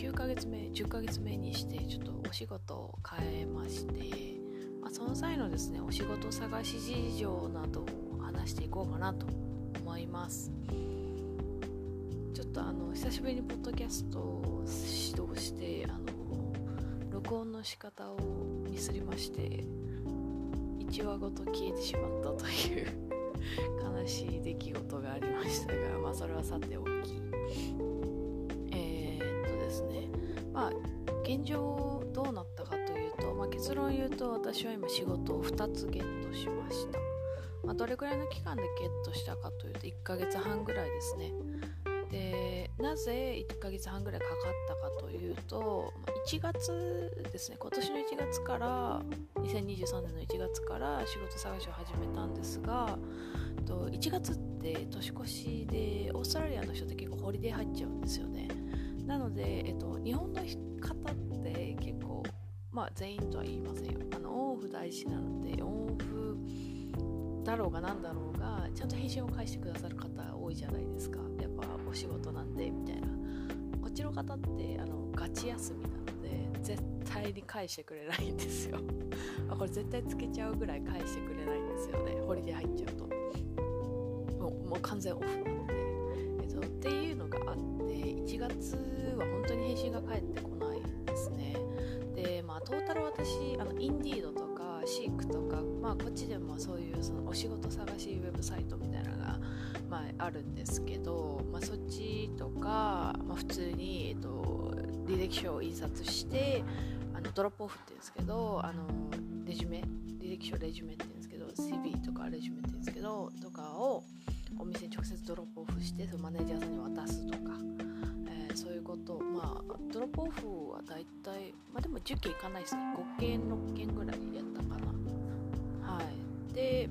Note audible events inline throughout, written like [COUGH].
9ヶ月目10ヶ月目にしてちょっとお仕事を変えまして、まあ、その際のですねお仕事探し事情などを話していこうかなと思います。ちょっとあの久しぶりにポッドキャストを指導してあの録音の仕方をミスりまして1話ごと消えてしまったという [LAUGHS] 悲しい出来事がありましたが、まあ、それはさておき、まあ現状どうなったかというと、まあ、結論を言うと私は今仕事を2つゲットしました、まあ、どれくらいの期間でゲットしたかというと1ヶ月半ぐらいですね。でなぜ1ヶ月半ぐらいかかったかというと1月ですね。今年の1月から2023年の1月から仕事探しを始めたんですが1月って年越しでオーストラリアの人って結構ホリデー入っちゃうんですよね。なので、えっと、日本の方って結構まあ全員とは言いませんよ。あのオンオフ大事なのでオンオフだろうが何だろうがちゃんと返信を返してくださる方多いじゃないですか。やっぱお仕事なんでみたいな。こっちの方ってあのガチ休みなので絶対に返してくれないんですよ。[LAUGHS] あこれ絶対つけちゃうぐらい返してくれないんですよね。ホリデー入っちゃうと。もうもう完全オフなので、えっと、っていうのがあって1月は本当に返信が返ってこないですね。でまあトータル私あのインディードとかシークとかまあこっちでもそういうそのお仕事探しウェブサイトみたいなのが、まあ、あるんですけど、まあ、そっちとか、まあ、普通に、えっと、履歴書を印刷してあのドロップオフって言うんですけどあのレジュメ履歴書レジュメって言うんですけど CV とかレジュメって言うんですけどとかをお店に直接ドロップオフしてそのマネージャーさんに渡すとか、そういうこと。まあドロップオフは大体まあでも10件いかないですね。5件6件ぐらいやったかな。はい。で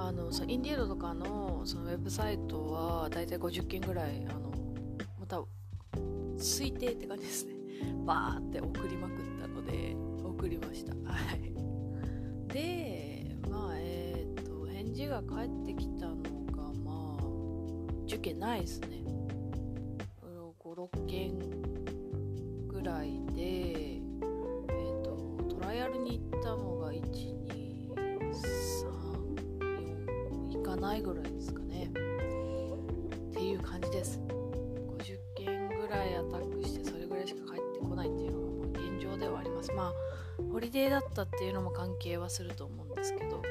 あのそのインディードとかのそのウェブサイトは大体50件ぐらいあのまた推定って感じですね。[LAUGHS] バーって送りまくったので送りました。はい。でまあえっ、ー、と返事が返ってきたのがまあ10件ないですね。56件ぐらいでえっ、ー、とトライアルに行ったのが1234いかないぐらいですかね。っていう感じです。50件ぐらいアタックしてそれぐらいしか返ってこないっていうのがま現状ではあります。まあホリデーだったっていうのも関係はすると思うんですけど。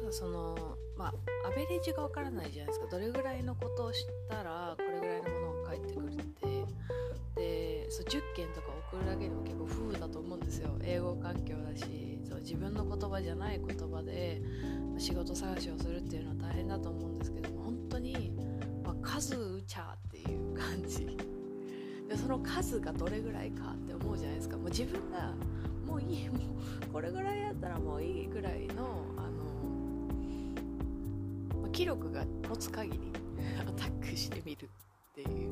ただそのまあアベレージがわからないじゃないですか。どれぐらいのことをしたらそう10件とか送るだけでも結構夫婦だと思うんですよ。英語環境だしそう自分の言葉じゃない言葉で仕事探しをするっていうのは大変だと思うんですけども本当に、まあ、数打ちゃっていう感じ。でその数がどれぐらいかって思うじゃないですか。もう自分がもういいもうこれぐらいやったらもういいぐらいのあの、まあ、気力が持つ限りアタックしてみるっていう。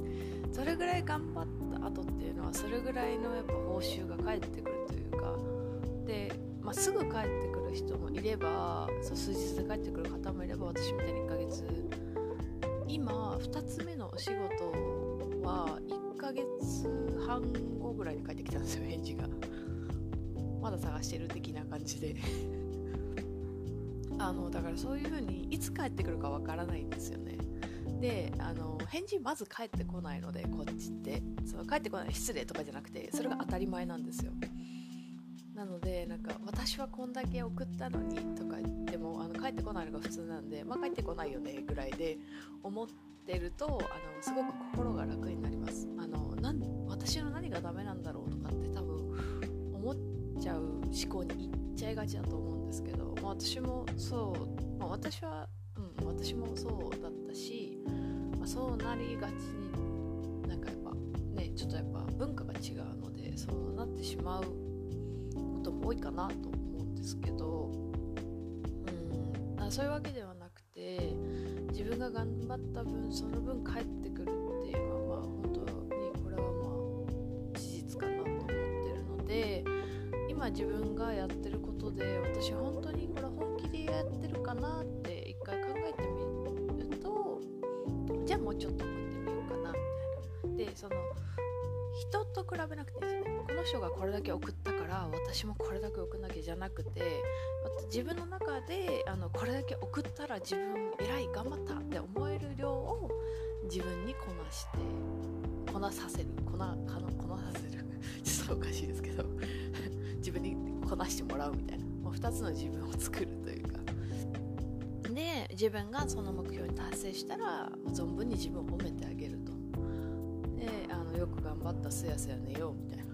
それぐらい頑張った後っていうのはそれぐらいのやっぱ報酬が返ってくるというかで、まあ、すぐ帰ってくる人もいればそう数日で帰ってくる方もいれば私みたいに1ヶ月。今2つ目のお仕事は1ヶ月半後ぐらいに帰ってきたんですよ返事が。まだ探してる的な感じで。[LAUGHS] あのだからそういう風にいつ帰ってくるかわからないんですよね。であの返事まず返ってこないのでこっちって。そう帰ってこない。失礼とかじゃなくてそれが当たり前なんですよ。なのでなんか私はこんだけ送ったのにとか言ってもあの帰ってこないのが普通なんでまあ帰ってこないよねぐらいで思ってるとあのすごく心が楽になります。あのなん私の何がダメなんだろうとかって多分思っちゃう思考にいっちゃいがちだと思うんですけど、まあ、私もそう、まあ、私はうん私もそうだったし、まあ、そうなりがちになんかやっぱねちょっとやっぱ文化が違うのでそうなってしまうことも多いかなと思うんですけどうんそういうわけではなくて自分が頑張った分その分返ってくるっていうのはまあ本当にこれはまあ事実かなと思ってるので今自分がやってることで私本当にこれ本気でやってるかなってちょっと送ってみようかなみたいな。でその人と比べなくていい。ですよねこの人がこれだけ送ったから私もこれだけ送んなきゃじゃなくて自分の中であのこれだけ送ったら自分偉い頑張ったって思える量を自分にこなしてこなさせる。こなかのこなさせる。[LAUGHS] ちょっとおかしいですけど。[LAUGHS] 自分にこなしてもらうみたいな。もう2つの自分を作る自分がその目標に達成したら存分に自分を褒めてあげると。であのよく頑張ったすやすや寝ようみたいな、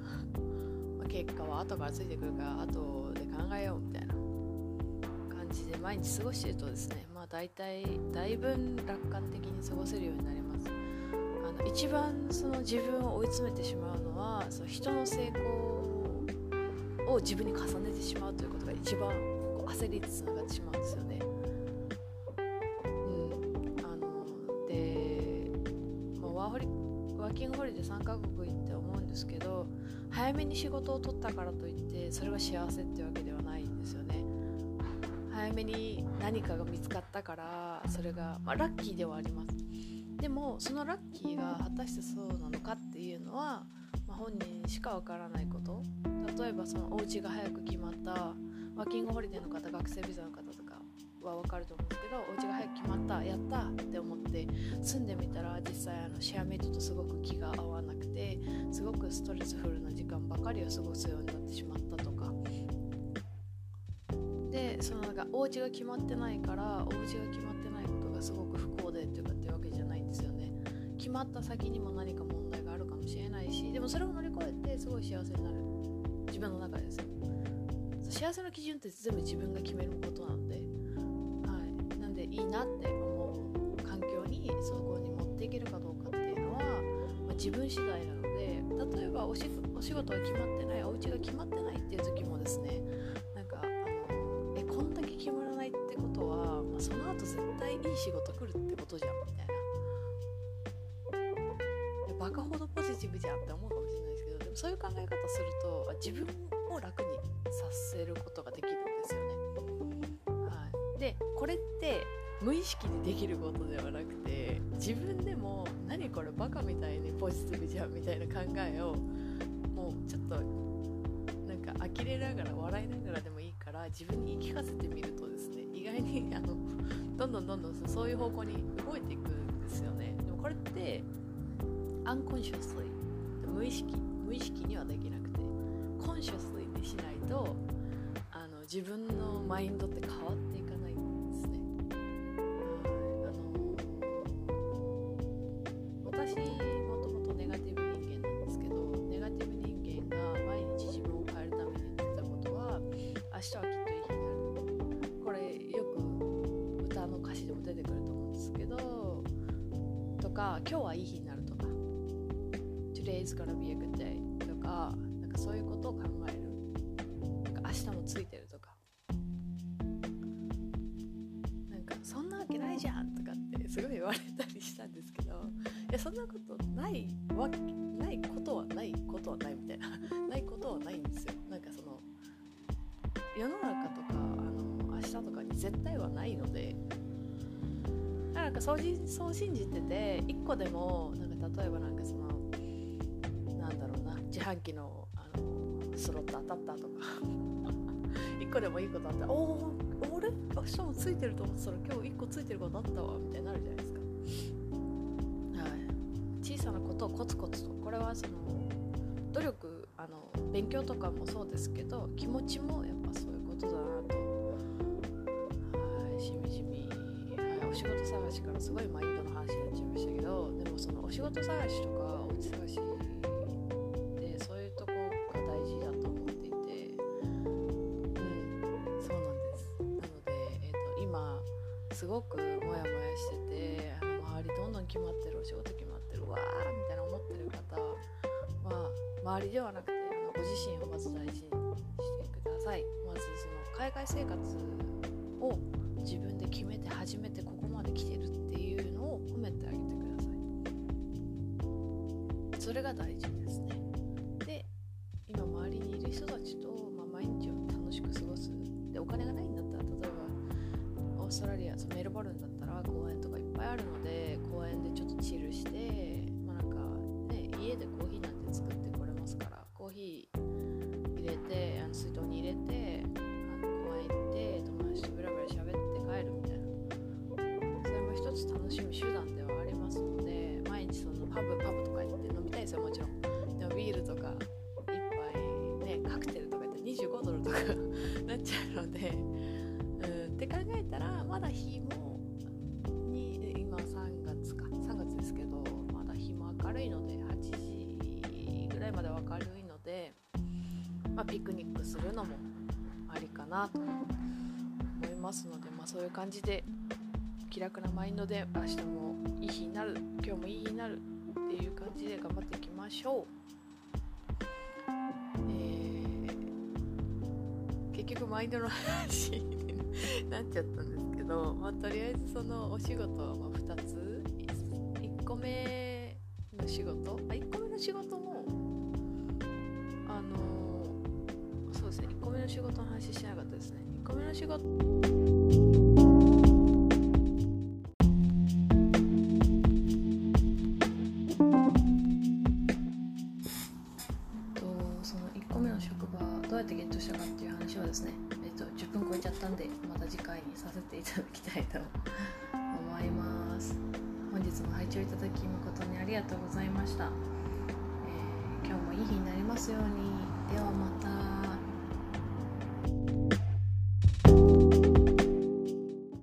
まあ、結果は後からついてくるから後で考えようみたいな感じで毎日過ごしてるとですねまあ大体だいぶ楽観的に過ごせるようになります。あの一番その自分を追い詰めてしまうのはその人の成功を自分に重ねてしまうということが一番焦りにつながってしまうんですよね。ングホリデー3カ国行って思うんですけど早めに仕事を取ったからといってそれが幸せってわけではないんですよね。早めに何かが見つかったからそれが、まあ、ラッキーではあります。でもそのラッキーが果たしてそうなのかっていうのは、まあ、本人しかわからないこと。例えばそのお家が早く決まったワーキングホリデーの方学生ビザの方とかは分かると思うんですけどお家がやったって思って住んでみたら実際あのシェアメイトとすごく気が合わなくてすごくストレスフルな時間ばかりを過ごすようになってしまったとか。でそのなんかお家が決まってないからお家が決まってないことがすごく不幸でっていうかっていうわけじゃないんですよね。決まった先にも何か問題があるかもしれないしでもそれを乗り越えてすごい幸せになる自分の中ですよ。幸せの基準って全部自分が決めることなので。い。いなって思う環境にそこに持っていけるかどうかっていうのは、まあ、自分次第なので例えばお仕事が決まってないお家が決まってないっていう時もですねなんかあのえこんだけ決まらないってことは、まあ、その後絶対いい仕事来るってことじゃんみたいなバカほどポジティブじゃんって思うかもしれないですけどでもそういう考え方すると自分を楽にさせることができるんですよね。はい、でこれって無意識でできることではなくて自分でも何これバカみたいにポジティブじゃんみたいな考えをもうちょっとなんか呆れながら笑いながらでもいいから自分に言い聞かせてみるとですね意外にあのどんどんどんどんそういう方向に動いていくんですよね。でもこれってアンコンシャスリー。無意識無意識にはできなくてコンシャスリーにしないとあの自分のマインドって変わっていか私もともとネガティブ人間なんですけどネガティブ人間が毎日自分を変えるために言ってたことは明日はきっといい日になる。これよく歌の歌詞でも出てくると思うんですけどとか今日はいい日になるとか。Today is gonna be a good day とかなんかそういうことを考えるなんか明日もついてるとか。なんかそんなわけないじゃんすごい言われたりしたんですけどいやそんなことないわけないことはないことはないみたいな [LAUGHS] ないことはないんですよ。なんかその世の中とかあの明日とかに絶対はないのでなんかそうそう信じてて1個でもなんか例えばなんかそのなんだろうな自販機のあのスロット当たったとか [LAUGHS] 1個でもいいことあったら「おお俺明日もついてると思ってたら今日1個ついてることあったわ」みたいになるじゃないですか。はい。小さなことをコツコツと。これはその努力あの勉強とかもそうですけど気持ちもやっぱそういうことだなと。はいしみじみ、はい、お仕事探しからすごいマインドの話になっちゃいましたけどでもそのお仕事探しとかお家探しすごくモヤモヤしてて周りどんどん決まってるお仕事決まうわーみたいな思ってる方は周りではなくてあのご自身をまず大事にしてください。まずその海外生活を自分で決めて初めてここまで来てるっていうのを褒めてあげてください。それが大事ですね。ごすでお金がないんだったら公園とかいっぱいあるので公園でちょっとチルしてまあなんかね家でコーヒーなんて作ってこれますからコーヒー入れてあの水筒に入れてあの公園行って友達とブラブラ喋って帰るみたいな。それも一つ楽しむ手段ではありますので毎日そのパブパブとか行って飲みたいですよもちろん。でもビールとか一杯ねカクテルとか言って25ドルとか [LAUGHS] なっちゃうのでうんって考えたらまだ日も3月か3月ですけどまだ日も明るいので8時ぐらいまでは明るいので、まあ、ピクニックするのもありかなと思いますので、まあ、そういう感じで気楽なマインドで明日もいい日になる今日もいい日になるっていう感じで頑張っていきましょう。え結局マインドの話になっちゃったんですど、まあ、とりあえずそのお仕事はまあ2つ。1個目の仕事？あ1個目の仕事もあのそうですね。1個目の仕事の話しなかったですね。1個目の仕事その1個目の職場どうやってゲットしたかっていう話はですね、っと、10分超えちゃったんでまた次回にさせていただきたいと思います。本日も拝聴いただき誠にありがとうございました、えー今日もいい日になりますように。ではまた。